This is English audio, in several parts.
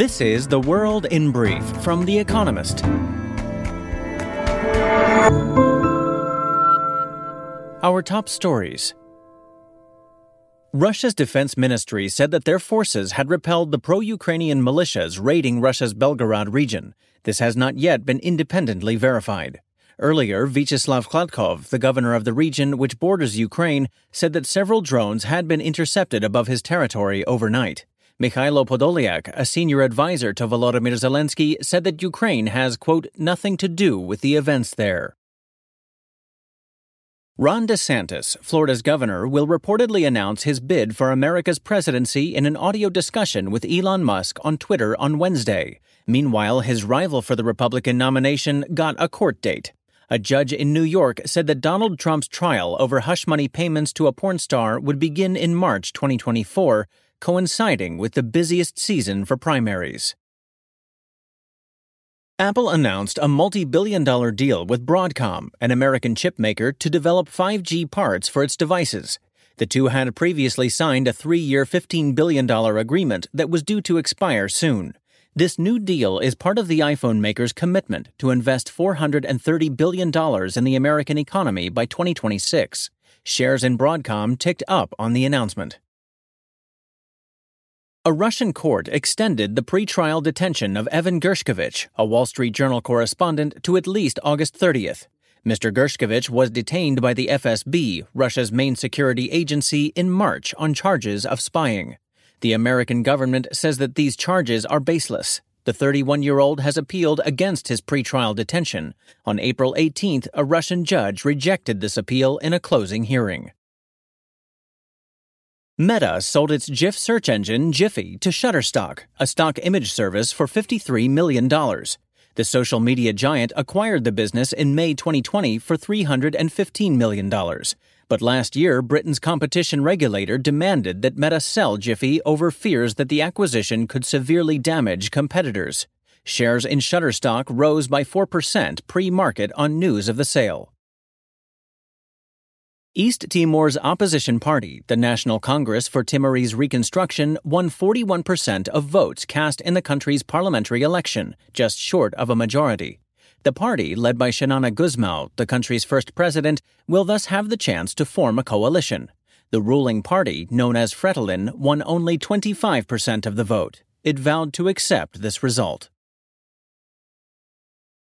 This is The World in Brief from The Economist. Our top stories. Russia's defense ministry said that their forces had repelled the pro Ukrainian militias raiding Russia's Belgorod region. This has not yet been independently verified. Earlier, Vyacheslav Gladkov, the governor of the region which borders Ukraine, said that several drones had been intercepted above his territory overnight. Mikhailo Podolyak, a senior advisor to Volodymyr Zelensky, said that Ukraine has, quote, nothing to do with the events there. Ron DeSantis, Florida's governor, will reportedly announce his bid for America's presidency in an audio discussion with Elon Musk on Twitter on Wednesday. Meanwhile, his rival for the Republican nomination got a court date. A judge in New York said that Donald Trump's trial over hush money payments to a porn star would begin in March 2024, coinciding with the busiest season for primaries. Apple announced a multi billion dollar deal with Broadcom, an American chipmaker, to develop 5G parts for its devices. The two had previously signed a three year, $15 billion agreement that was due to expire soon. This new deal is part of the iPhone maker's commitment to invest $430 billion in the American economy by 2026. Shares in Broadcom ticked up on the announcement. A Russian court extended the pretrial detention of Evan Gershkovich, a Wall Street Journal correspondent, to at least August 30th. Mr. Gershkovich was detained by the FSB, Russia's main security agency, in March on charges of spying. The American government says that these charges are baseless. The 31 year old has appealed against his pretrial detention. On April 18th, a Russian judge rejected this appeal in a closing hearing. Meta sold its GIF search engine, Giphy, to Shutterstock, a stock image service, for $53 million. The social media giant acquired the business in May 2020 for $315 million. But last year, Britain's competition regulator demanded that Meta sell Giphy over fears that the acquisition could severely damage competitors. Shares in Shutterstock rose by 4% pre market on news of the sale. East Timor's opposition party, the National Congress for Timorese Reconstruction, won 41% of votes cast in the country's parliamentary election, just short of a majority. The party, led by Xanana Gusmão, the country's first president, will thus have the chance to form a coalition. The ruling party, known as Fretilin, won only 25% of the vote. It vowed to accept this result.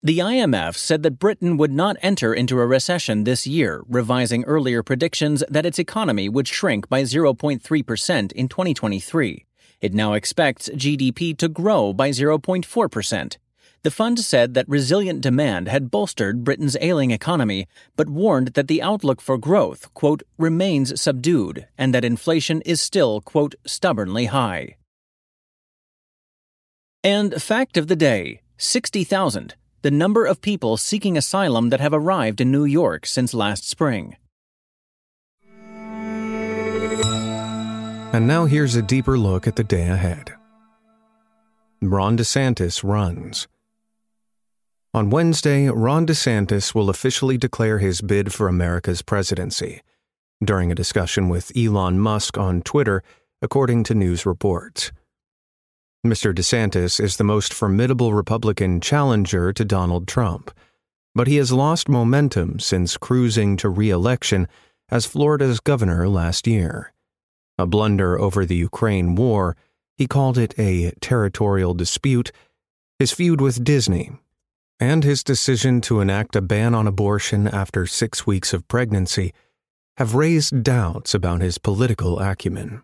The IMF said that Britain would not enter into a recession this year, revising earlier predictions that its economy would shrink by 0.3% in 2023. It now expects GDP to grow by 0.4%. The fund said that resilient demand had bolstered Britain's ailing economy, but warned that the outlook for growth, quote, remains subdued and that inflation is still, quote, stubbornly high. And fact of the day 60,000 the number of people seeking asylum that have arrived in New York since last spring. And now here's a deeper look at the day ahead. Ron DeSantis runs. On Wednesday, Ron DeSantis will officially declare his bid for America's presidency. During a discussion with Elon Musk on Twitter, according to news reports. Mr. DeSantis is the most formidable Republican challenger to Donald Trump, but he has lost momentum since cruising to re election as Florida's governor last year. A blunder over the Ukraine war, he called it a territorial dispute, his feud with Disney, and his decision to enact a ban on abortion after six weeks of pregnancy have raised doubts about his political acumen.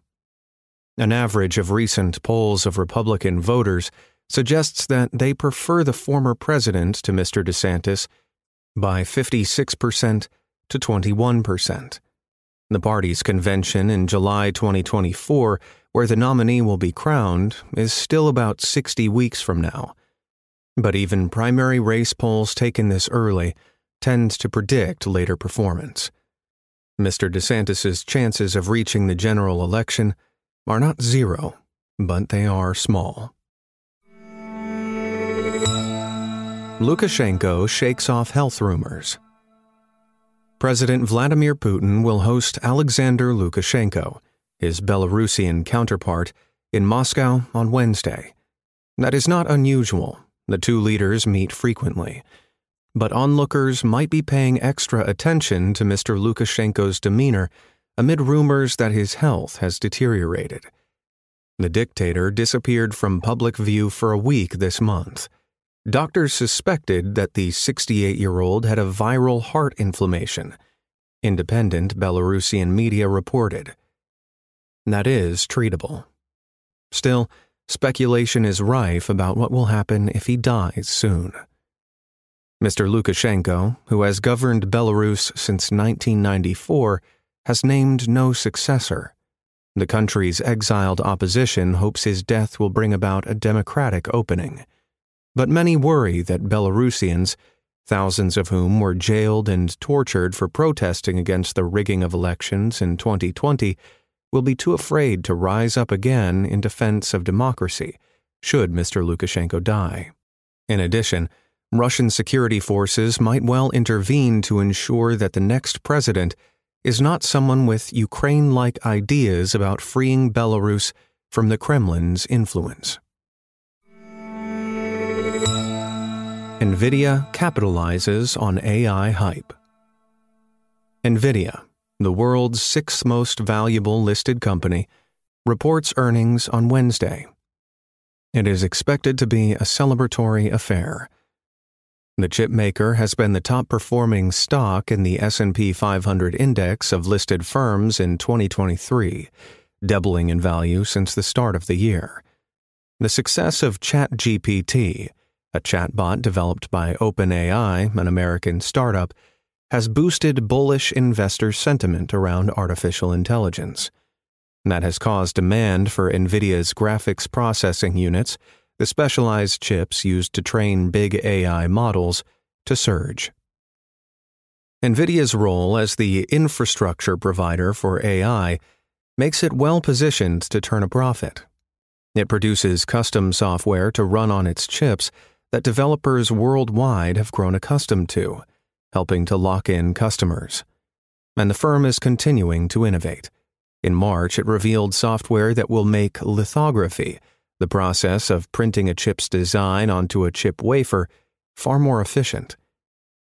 An average of recent polls of Republican voters suggests that they prefer the former president to Mr. DeSantis by 56% to 21%. The party's convention in July 2024, where the nominee will be crowned, is still about 60 weeks from now. But even primary race polls taken this early tend to predict later performance. Mr. DeSantis's chances of reaching the general election are not zero, but they are small. Lukashenko shakes off health rumors. President Vladimir Putin will host Alexander Lukashenko, his Belarusian counterpart, in Moscow on Wednesday. That is not unusual. The two leaders meet frequently. But onlookers might be paying extra attention to Mr. Lukashenko's demeanor amid rumors that his health has deteriorated. The dictator disappeared from public view for a week this month. Doctors suspected that the 68 year old had a viral heart inflammation. Independent Belarusian media reported. That is treatable. Still, speculation is rife about what will happen if he dies soon. Mr. Lukashenko, who has governed Belarus since 1994, has named no successor. The country's exiled opposition hopes his death will bring about a democratic opening. But many worry that Belarusians, thousands of whom were jailed and tortured for protesting against the rigging of elections in 2020, will be too afraid to rise up again in defense of democracy should Mr. Lukashenko die. In addition, Russian security forces might well intervene to ensure that the next president is not someone with Ukraine like ideas about freeing Belarus from the Kremlin's influence. NVIDIA capitalizes on AI hype. NVIDIA, the world's sixth most valuable listed company, reports earnings on Wednesday. It is expected to be a celebratory affair the chipmaker has been the top performing stock in the S&P 500 index of listed firms in 2023, doubling in value since the start of the year. The success of ChatGPT, a chatbot developed by OpenAI, an American startup, has boosted bullish investor sentiment around artificial intelligence. That has caused demand for NVIDIA's graphics processing units the specialized chips used to train big AI models, to surge. NVIDIA's role as the infrastructure provider for AI makes it well positioned to turn a profit. It produces custom software to run on its chips that developers worldwide have grown accustomed to, helping to lock in customers. And the firm is continuing to innovate. In March, it revealed software that will make lithography the process of printing a chip's design onto a chip wafer far more efficient.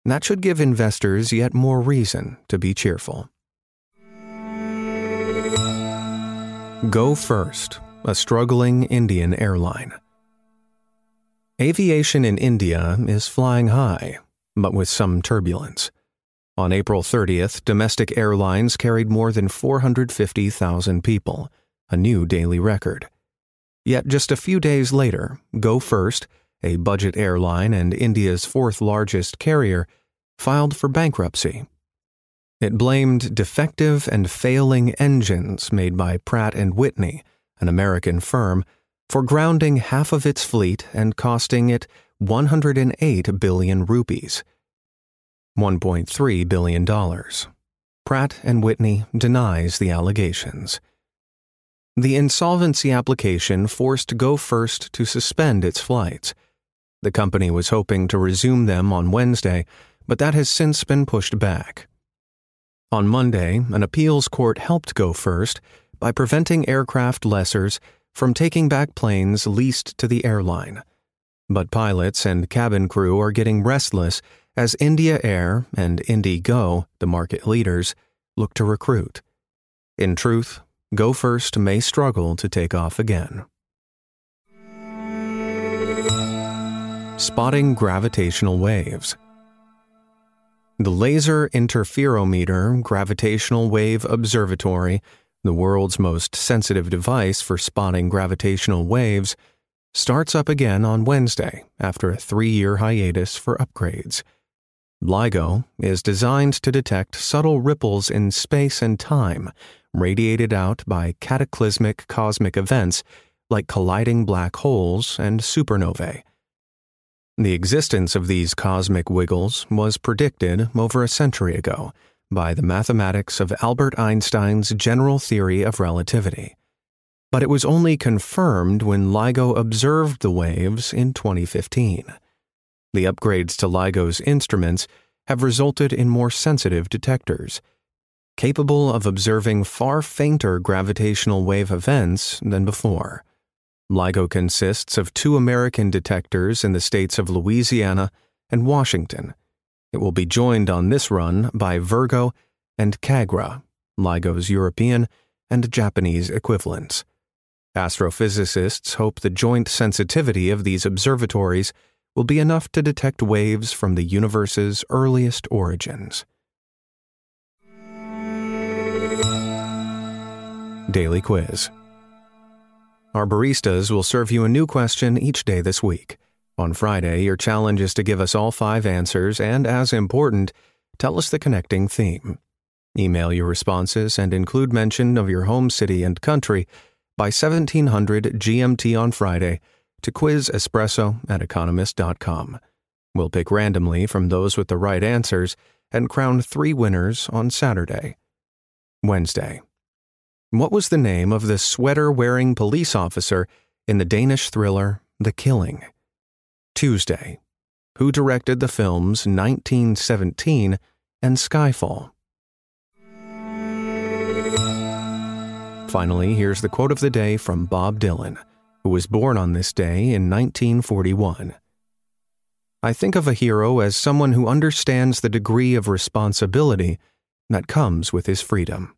That should give investors yet more reason to be cheerful. Go First, a struggling Indian airline. Aviation in India is flying high, but with some turbulence. On April 30th, domestic airlines carried more than 450,000 people, a new daily record. Yet just a few days later, Go First, a budget airline and India's fourth largest carrier, filed for bankruptcy. It blamed defective and failing engines made by Pratt and Whitney, an American firm, for grounding half of its fleet and costing it 108 billion rupees, $1.3 billion. Pratt and Whitney denies the allegations. The insolvency application forced Go First to suspend its flights. The company was hoping to resume them on Wednesday, but that has since been pushed back. On Monday, an appeals court helped Go First by preventing aircraft lessors from taking back planes leased to the airline. But pilots and cabin crew are getting restless as India Air and IndiGo, the market leaders, look to recruit. In truth, Go First may struggle to take off again. Spotting gravitational waves. The Laser Interferometer Gravitational Wave Observatory, the world's most sensitive device for spotting gravitational waves, starts up again on Wednesday after a three year hiatus for upgrades. LIGO is designed to detect subtle ripples in space and time radiated out by cataclysmic cosmic events like colliding black holes and supernovae. The existence of these cosmic wiggles was predicted over a century ago by the mathematics of Albert Einstein's general theory of relativity. But it was only confirmed when LIGO observed the waves in 2015. The upgrades to LIGO's instruments have resulted in more sensitive detectors capable of observing far fainter gravitational wave events than before. LIGO consists of two American detectors in the states of Louisiana and Washington. It will be joined on this run by Virgo and KAGRA, LIGO's European and Japanese equivalents. Astrophysicists hope the joint sensitivity of these observatories will be enough to detect waves from the universe's earliest origins. Daily Quiz Our baristas will serve you a new question each day this week. On Friday, your challenge is to give us all five answers and, as important, tell us the connecting theme. Email your responses and include mention of your home city and country by 1700 GMT on Friday to quizespresso at economist.com. We'll pick randomly from those with the right answers and crown three winners on Saturday. Wednesday. What was the name of the sweater wearing police officer in the Danish thriller The Killing? Tuesday. Who directed the films 1917 and Skyfall? Finally, here's the quote of the day from Bob Dylan, who was born on this day in 1941. I think of a hero as someone who understands the degree of responsibility that comes with his freedom.